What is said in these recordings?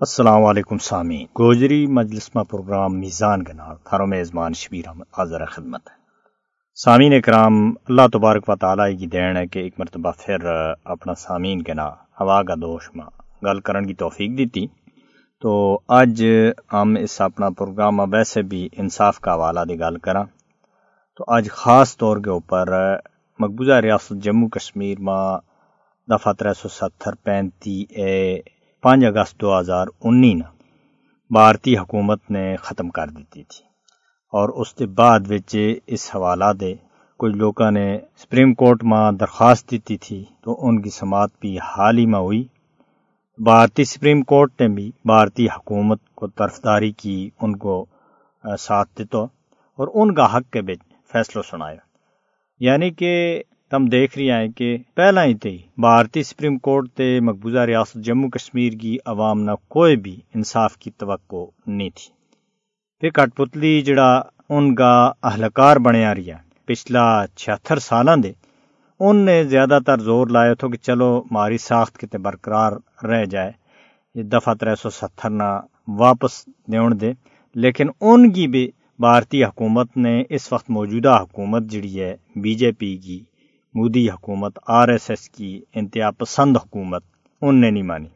السلام علیکم سامعین۔ گوجری مجلس میں پروگرام میزان کے نال تھارو میزبان شبیر احمد حاضر خدمت ہے۔ سامعین اکرام، اللہ تبارک و تعالی کی دین ہے کہ ایک مرتبہ پھر اپنا سامعین کے نا ہوا کا دوش میں گل کرن کی توفیق دیتی۔ تو اج ہم اس اپنا پروگرام ویسے بھی انصاف کا حوالہ دی گل کرا تو اج خاص طور کے اوپر مقبوضہ ریاست جموں کشمیر میں دفعہ تر سو ستر پینتی اے پانچ اگست دو ہزار انی بھارتی حکومت نے ختم کر دیتی تھی اور اس کے بعد اس حوالہ دے کچھ لوگوں نے سپریم کورٹ میں درخواست دیتی تھی تو ان کی سماعت بھی حال ہی میں ہوئی۔ بھارتی سپریم کورٹ نے بھی بھارتی حکومت کو طرفداری کی، ان کو ساتھ دیتا اور ان کا حق کے بچ فیصلہ سنایا۔ یعنی کہ تم دیکھ رہی ہیں کہ پہلا ہی تھی۔ بھارتی سپریم کورٹ تے مقبوضہ ریاست جموں کشمیر کی عوام نہ کوئی بھی انصاف کی توقع نہیں تھی۔ پھر کٹ پتلی جڑا ان کا اہلکار بنیا رہا پچھلا چھہتر سالاں دے ان نے زیادہ تر زور لایا تھا کہ چلو ماری ساخت کتے برقرار رہ جائے۔ یہ دفعہ تر سو ستر نہ واپس دیون دے۔ لیکن ان کی بھی بھارتی حکومت نے اس وقت موجودہ حکومت جڑی ہے بی جے پی کی مودی حکومت، آر ایس ایس کی انتہا پسند حکومت، ان نے نہیں مانی۔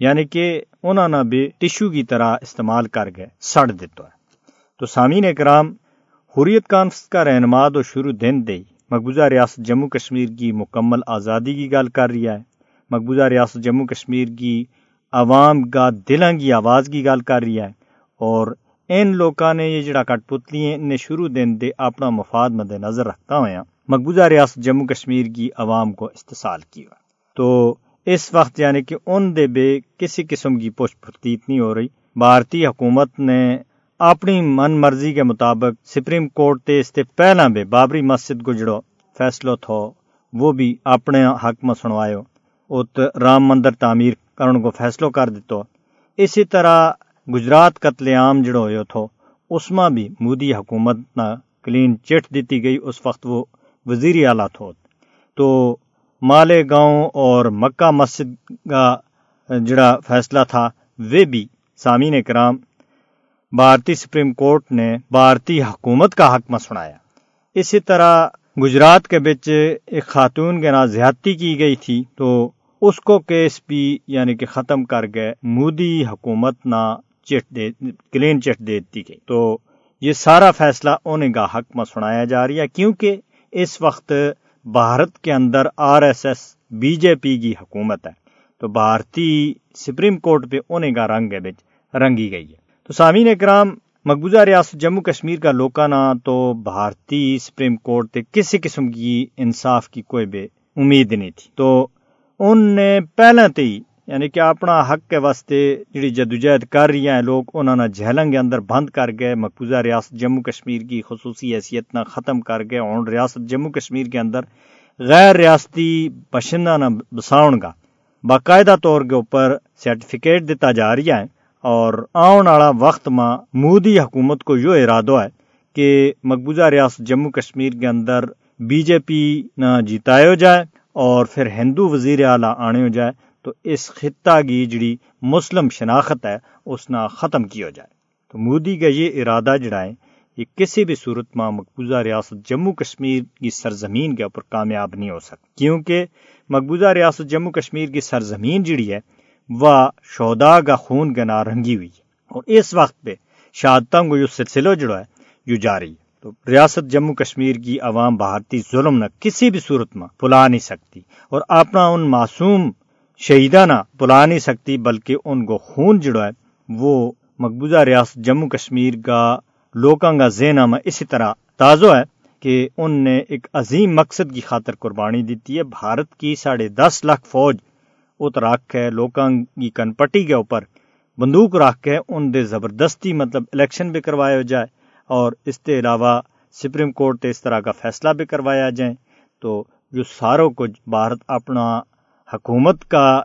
یعنی کہ انہوں نے بھی ٹشو کی طرح استعمال کر کے سڑ دیتا ہے۔ تو سامعین کرام حریت کانفرنس کا رہنما تو شروع دن دے مقبوضہ ریاست جموں کشمیر کی مکمل آزادی کی گل کر رہی ہے۔ مقبوضہ ریاست جموں کشمیر کی عوام کا دلوں کی آواز کی گل کر رہی ہے اور ان لوگوں نے یہ جڑا کٹ پتلی ہیں انہیں شروع دن دے اپنا مفاد مد نظر رکھتا ہوا ہاں۔ مقبوضہ ریاست جموں کشمیر کی عوام کو استحصال کیا تو اس وقت یعنی کہ ان دے بے کسی قسم کی پوش پرتیت نہیں ہو رہی۔ بھارتی حکومت نے اپنی من مرضی کے مطابق سپریم کورٹ تے اس پہلا بے بابری مسجد کو جڑو فیصلہ تھو، وہ بھی اپنے حق میں سنوایو ات رام مندر تعمیر کرن کو فیصلہ کر دیتو۔ اسی طرح گجرات قتل عام جڑو ہوئے تھو، اس میں بھی مودی حکومت نہ کلین چٹ دیتی گئی، اس وقت وہ وزیری اعلیٰ تھو۔ تو مالے گاؤں اور مکہ مسجد کا جڑا فیصلہ تھا، وہ بھی سامعین کرام، بھارتی سپریم کورٹ نے بھارتی حکومت کا حق میں سنایا۔ اسی طرح گجرات کے بچ ایک خاتون کے نا زیادتی کی گئی تھی، تو اس کو کیس بھی یعنی کہ ختم کر گئے مودی حکومت نہ چٹ دے، کلین چٹ دیتی گئی۔ تو یہ سارا فیصلہ انہیں کا حق میں سنایا جا رہی ہے، کیونکہ اس وقت بھارت کے اندر R S S, B J P کی حکومت ہے۔ تو بھارتی سپریم کورٹ پہ انہیں کا رنگ ہے رنگی گئی ہے۔ تو سامعین اکرام، مقبوضہ ریاست جموں کشمیر کا لوکانا تو بھارتی سپریم کورٹ تے کسی قسم کی انصاف کی کوئی بے امید نہیں تھی۔ تو ان نے پہلے تے ہی یعنی کہ اپنا حق کے واسطے جڑی جدوجہد کر رہی ہیں لوگ انہوں نے جہلنگ کے اندر بند کر گئے مقبوضہ ریاست جموں کشمیر کی خصوصی حیثیت نہ ختم کر گئے اور ریاست جموں کشمیر کے اندر غیر ریاستی باشندہ نہ بساؤن کا باقاعدہ طور کے اوپر سرٹیفکیٹ دیتا جا رہی ہے اور آن والا وقت میں مودی حکومت کو یہ ارادہ ہے کہ مقبوضہ ریاست جموں کشمیر کے اندر بی جے پی نہ جیتایا جائے اور پھر ہندو وزیر اعلیٰ آنے ہو جائے۔ تو اس خطہ کی جڑی مسلم شناخت ہے، اس نہ ختم کیا جائے۔ تو مودی کا یہ ارادہ جڑا ہے یہ کسی بھی صورت میں مقبوضہ ریاست جموں کشمیر کی سرزمین کے اوپر کامیاب نہیں ہو سکتی کیونکہ مقبوضہ ریاست جموں کشمیر کی سرزمین جڑی ہے، وہ شودا کا خون کے رنگی ہوئی ہے۔ اور اس وقت پہ شہادتوں کو جو سلسلہ جڑا ہے، جو جاری ہے۔ تو ریاست جموں کشمیر کی عوام بھارتی ظلم نہ کسی بھی صورت میں بلا نہیں سکتی۔ اور اپنا ان معصوم شہیدہ نہ بلا نہیں سکتی، بلکہ ان کو خون جڑا ہے۔ وہ مقبوضہ ریاست جموں کشمیر کا لوکاں کا ذہن میں اسی طرح تازہ ہے کہ ان نے ایک عظیم مقصد کی خاطر قربانی دیتی ہے۔ بھارت کی ساڑھے دس لاکھ فوج ات رکھ ہے لوکاں کی کنپٹی کے اوپر بندوق رکھ ہے ان دے زبردستی مطلب الیکشن بھی کروایا جائے اور اس کے علاوہ سپریم کورٹ اس طرح کا فیصلہ بھی کروایا جائے۔ تو جو ساروں کو بھارت اپنا حکومت کا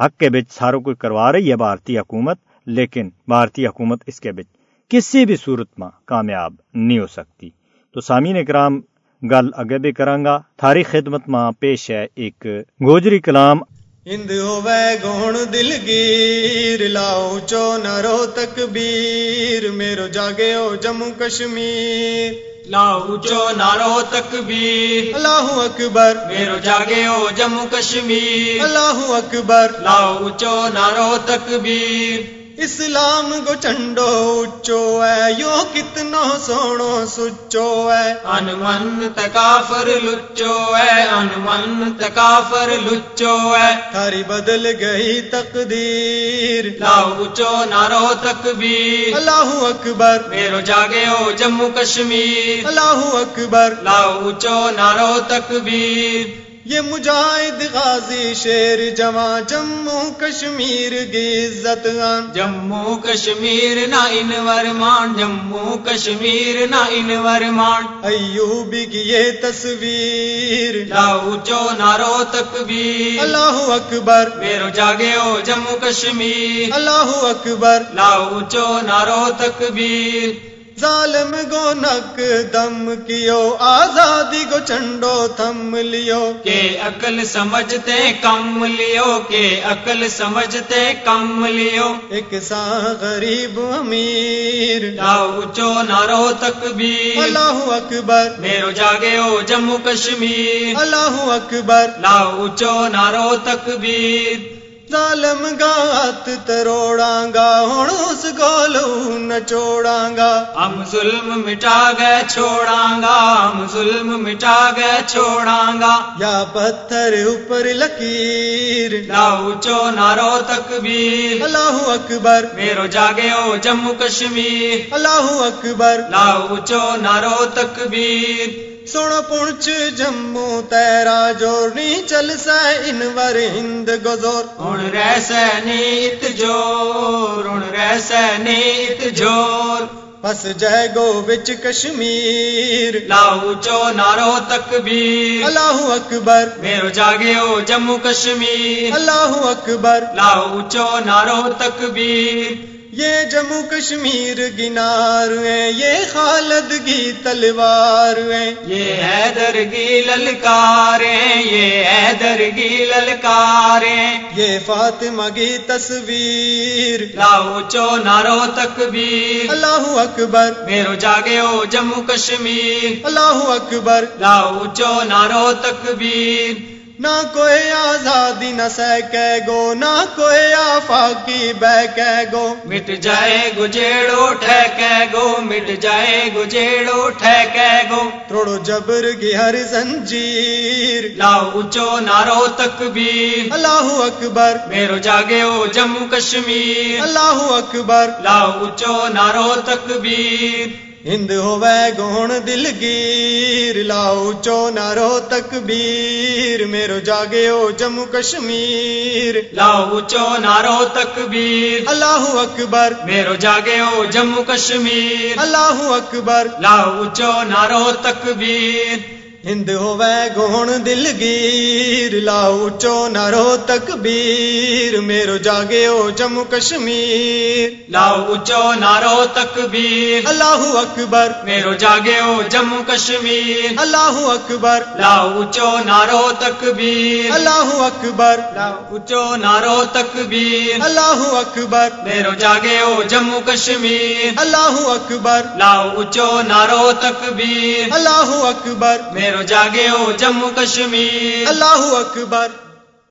حق کے بچ ساروں کو کروا رہی ہے بھارتی حکومت، لیکن بھارتی حکومت اس کے بچ کسی بھی صورت میں کامیاب نہیں ہو سکتی۔ تو سامعین اکرام، گل اگے بھی کرانگا تھاری خدمت میں پیش ہے ایک گوجری کلام۔ ہند ہوے گون دلگیر لاؤ چو نرو تکبیر، میرو جاگے ہو جموں کشمیر۔ لاؤ چو نارو تکبیر اللہ اکبر میرو جاگے ہو جموں کشمیر اللہ اکبر لاؤ چو نارو تکبیر اسلام کو چنڈو اچو ہے یو کتنا سوڑو سچو ہے۔ انمن تکافر لچو ہے انمن تکافر لچو ہے۔ تھاری بدل گئی تقدیر۔ لاؤ چو نارو تکبیر۔ اللہ اکبر۔ میرو جاگے ہو جموں کشمیر۔ اللہ اکبر۔ لاؤ چو نارو تکبیر۔ یہ مجاہد غازی شیر جمع جموں کشمیر کی عزت جموں کشمیر نہ ان ورمان جموں کشمیر نہ ان ورمان۔ ایوبی کی یہ تصویر۔ لاؤ چو نارو تکبیر۔ اللہ اکبر۔ میرو جاگے ہو جموں کشمیر۔ اللہ اکبر۔ لاؤ چو نارو تکبیر۔ ظالم گو نک دم کیو آزادی کو چنڈو تھم لیو۔ کہ عقل سمجھتے کم لیو کہ عقل سمجھتے کم لیو۔ ایک سا غریب امیر۔ لاؤ چو نارو تکبیر۔ اللہ اکبر۔ میرو جاگے ہو جموں کشمیر۔ اللہ اکبر۔ لاؤ چو نارو تکبیر۔ ظالم گات تروڑاں گا ہوں اس گولو نچوڑاں گا۔ ہم ظلم مٹا گئے چھوڑاں گا ہم ظلم مٹا گئے چھوڑاں گا۔ یا پتھر اوپر لکیر لاؤ چو نارو تکبیر۔ اللہ اکبر۔ میرو جاگے ہو جموں کشمیر۔ اللہ اکبر۔ لاؤ چو نارو تکبیر۔ سوڑ پونچ جموں تیرا جوڑنی چل سا انور ہند گزور ہن ریسے نیت جور ہن ریسے نیت جور پس جائے گو بچ کشمیر لاؤ چو نارو تکبیر اللہ اکبر میرو جاگے ہو جموں کشمیر اللہ اکبر لاؤ چو نارو تکبیر یہ جموں کشمیر گنار ہیں یہ خالد کی تلوار ہیں یہ حیدر کی للکاریں یہ حیدر کی للکاریں یہ فاطمہ کی تصویر۔ لاؤ چو نارو تکبیر۔ اللہ اکبر۔ میرو جاگے ہو جموں کشمیر۔ اللہ اکبر۔ لاؤ چو نارو تکبیر۔ نہ کوئی آزادی نہ سہ گو نہ کوئی آفاقی بہ کے گو۔ مٹ جائے گجیڑو ٹھیکے گو۔ مٹ جائے گجیڑو ٹھیکے گو۔ توڑو جبر کی ہر زنجیر۔ لاؤ چو نارو تکبیر۔ اللہ اکبر۔ میرو جاگے ہو جموں کشمیر۔ اللہ اکبر۔ لاؤ چو نارو تکبیر۔ ہند ہوے گون دلگیر لاؤ چو نارو تکبیر میرو جاگے ہو جموں کشمیر لاؤ چو نارو تکبیر اللہ اکبر میرو جاگے ہو جموں کشمیر اللہ اکبر لاؤ چو نارو تکبیر ہند ہوے گون دلگیر لاؤ چو نارو تکبیر میرو جاگے ہو جموں کشمیر لاؤ چو نارو تکبیر اللہ اکبر میرو جاگے ہو جموں کشمیر اللہ اکبر لاؤ چو نارو تکبیر اللہ اکبر لاؤ چو نارو تکبیر اللہ اکبر میرو جاگے ہو جموں کشمیر اللہ اکبر لاؤ چو نارو تکبیر اللہ اکبر میرو جاگے ہو جموں کشمیر۔ اللہ اکبر۔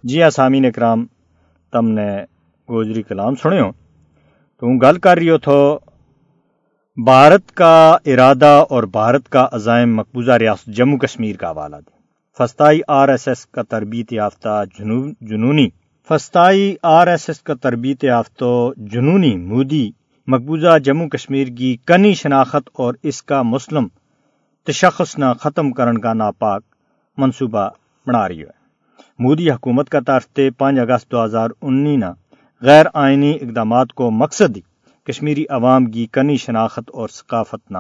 جی ہاں سامعین اکرام تم نے گوجری کلام سنے ہو۔ تو گل کر رہی ہو تو بھارت کا ارادہ اور بھارت کا عزائم مقبوضہ ریاست جموں کشمیر کا حوالہ دے۔ فستائی آر ایس ایس کا تربیت یافتہ جنونی۔ فستائی آر ایس ایس کا تربیت یافتہ جنونی مودی مقبوضہ جموں کشمیر کی کنی شناخت اور اس کا مسلم تشخص نہ ختم کرن کا ناپاک منصوبہ بنا رہی ہے مودی حکومت کا طرف پانچ اگست دو ہزار انی نہ غیر آئینی اقدامات کو مقصد دی۔ کشمیری عوام کی کنی شناخت اور ثقافت نہ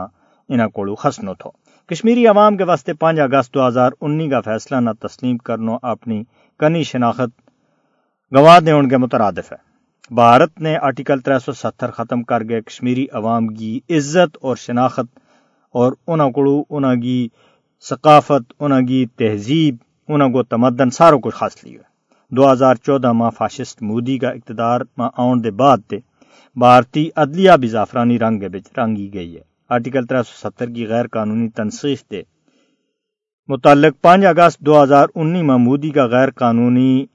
انہ کو خسنو تھو۔ کشمیری عوام کے واسطے پانچ اگست دو ہزار انی کا فیصلہ نہ تسلیم کرنو اپنی کنی شناخت گواہ دے کے مترادف ہے۔ بھارت نے آرٹیکل تر سو ستر ختم کر گئے کشمیری عوام کی عزت اور شناخت اور انہوں کو انہوں کی ثقافت انہوں کی تہذیب انہوں کو تمدن ساروں کچھ خاص لی ہے۔ دو ہزار چودہ ماہ فاشسٹ مودی کا اقتدار ماں آن دے بعد تے بھارتی عدلیہ بھی زعفرانی رنگ بچ رنگی گئی ہے۔ آرٹیکل تر سو ستر کی غیر قانونی تنسیخ دے متعلق پانچ اگست دو ہزار انی میں مودی کا غیر قانونی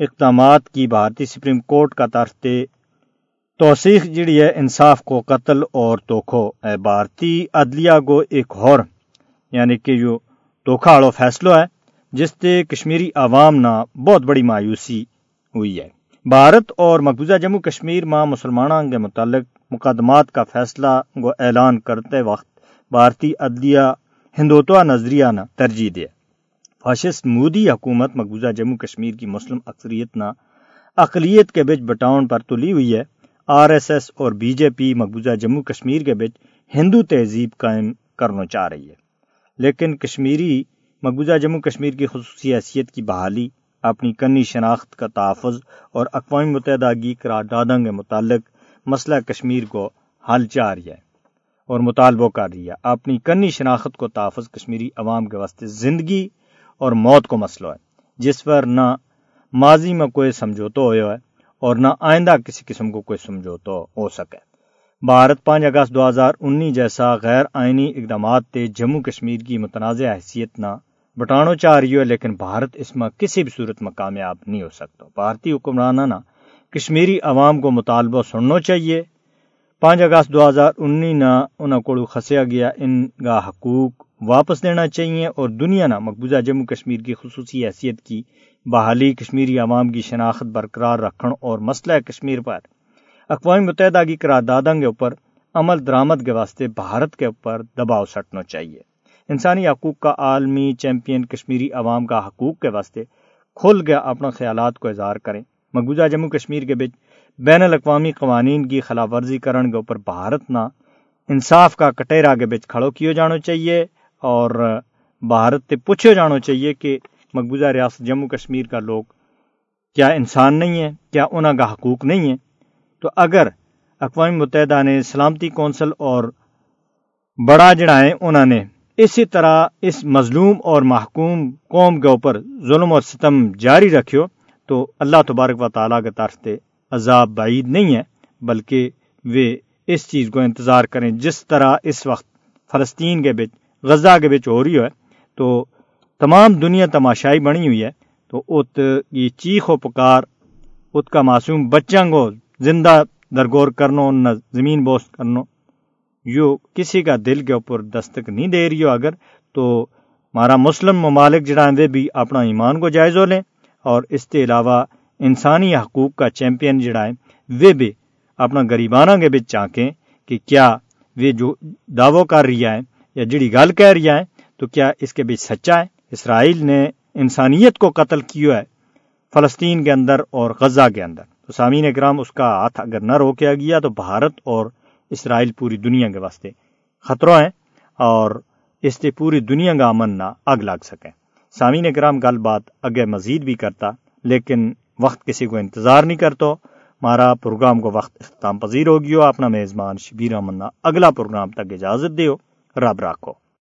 اقدامات کی بھارتی سپریم کورٹ کا طرف تے توثیق جڑی ہے، انصاف کو قتل اور توکھو۔ اے بھارتی، عدلیہ کو ایک اور یعنی کہ جو توکھا والا فیصلہ ہے، جس سے کشمیری عوام نہ بہت بڑی مایوسی ہوئی ہے۔ بھارت اور مقبوضہ جموں کشمیر ماں مسلمانوں کے متعلق مقدمات کا فیصلہ کو اعلان کرتے وقت بھارتی عدلیہ ہندوتوا نظریہ نہ ترجیح دے فاشسٹ مودی حکومت مقبوضہ جموں کشمیر کی مسلم اکثریت نہ اقلیت کے بچ بٹاؤن پر تلی ہوئی ہے۔ آر ایس ایس اور بی جے پی مقبوضہ جموں کشمیر کے بچ ہندو تہذیب قائم کرنا چاہ رہی ہے۔ لیکن کشمیری مقبوضہ جموں کشمیر کی خصوصی حیثیت کی بحالی، اپنی کنی شناخت کا تحفظ اور اقوام متحدہ کی قراردادوں کے متعلق مسئلہ کشمیر کو حل چاہ رہی ہے اور مطالبہ کر رہی ہے۔ اپنی کنی شناخت کو تحفظ کشمیری عوام کے واسطے زندگی اور موت کو مسئلہ ہے، جس پر نہ ماضی میں کوئی سمجھوتو ہوا ہے۔ اور نہ آئندہ کسی قسم کو کوئی سمجھوتو ہو سکے۔ بھارت پانچ اگست دو ہزار انی جیسا غیر آئینی اقدامات تے جموں کشمیر کی متنازع حیثیت نہ بٹانو چاہ رہی ہے، لیکن بھارت اس میں کسی بھی صورت میں کامیاب نہیں ہو سکتا۔ بھارتی حکمرانہ کشمیری عوام کو مطالبہ سننا چاہیے۔ پانچ اگست دو ہزار انی نہ انہوں کو خسیا گیا۔ ان کا حقوق واپس دینا چاہیے اور دنیا نہ مقبوضہ جموں کشمیر کی خصوصی حیثیت کی بحالی کشمیری عوام کی شناخت برقرار رکھن اور مسئلہ کشمیر پر اقوام متحدہ کی قراردادوں کے اوپر عمل درآمد کے واسطے بھارت کے اوپر دباؤ سٹنا چاہیے۔ انسانی حقوق کا عالمی چیمپئن کشمیری عوام کا حقوق کے واسطے کھل گیا اپنا خیالات کو اظہار کریں۔ مقبوضہ جموں کشمیر کے بچ بین الاقوامی قوانین کی خلاف ورزی کرن کے اوپر بھارت نہ انصاف کا کٹیرا کے بچ کھڑو کیو جانا چاہیے اور بھارت تے پوچھو جانا چاہیے کہ مقبوضہ ریاست جموں کشمیر کا لوگ، کیا انسان نہیں ہے، کیا انہوں کا حقوق نہیں ہے؟ تو اگر اقوام متحدہ نے سلامتی کونسل اور بڑا جڑا ہے انہوں نے، اسی طرح اس مظلوم اور محکوم قوم کے اوپر ظلم اور ستم جاری رکھو تو اللہ تبارک و تعالیٰ کے طرف سے عذاب بعید نہیں ہے، بلکہ وہ اس چیز کو انتظار کریں جس طرح اس وقت فلسطین کے بچ، غزہ کے بچ ہو رہی ہے۔ تو تمام دنیا تماشائی بنی ہوئی ہے، تو ات یہ چیخ و پکار، ات کا معصوم بچوں کو زندہ درگور کرنو، نہ زمین بوس کرنو۔ یو کسی کا دل کے اوپر دستک نہیں دے رہی ہو اگر، تو ہمارا مسلم ممالک جڑا وہ بھی اپنا ایمان کو جائزو لیں۔ اور اس کے علاوہ انسانی حقوق کا چیمپئن جڑا ہے وہ بھی اپنا غریبانہ کے بچ چانکیں کہ کیا وہ جو دعوی کر رہی ہے یا جڑی گل کہہ رہی ہے، تو کیا اس کے بیچ سچا ہے؟ اسرائیل نے انسانیت کو قتل کیا ہے، فلسطین کے اندر اور غزہ کے اندر۔ تو سامعین اکرام، اس کا ہاتھ اگر نہ روکیا گیا تو بھارت اور اسرائیل پوری دنیا کے واسطے خطرہ ہیں اور اس سے پوری دنیا کا امن نہ اگ لگ سکے۔ سامعین کرام گل بات اگے مزید بھی کرتا، لیکن وقت کسی کو انتظار نہیں کرتا۔ ہمارا پروگرام کو وقت اختتام پذیر ہو گیا۔ اپنا میزبان شبیر امن اگلا پروگرام تک اجازت دیو۔ رب رکھو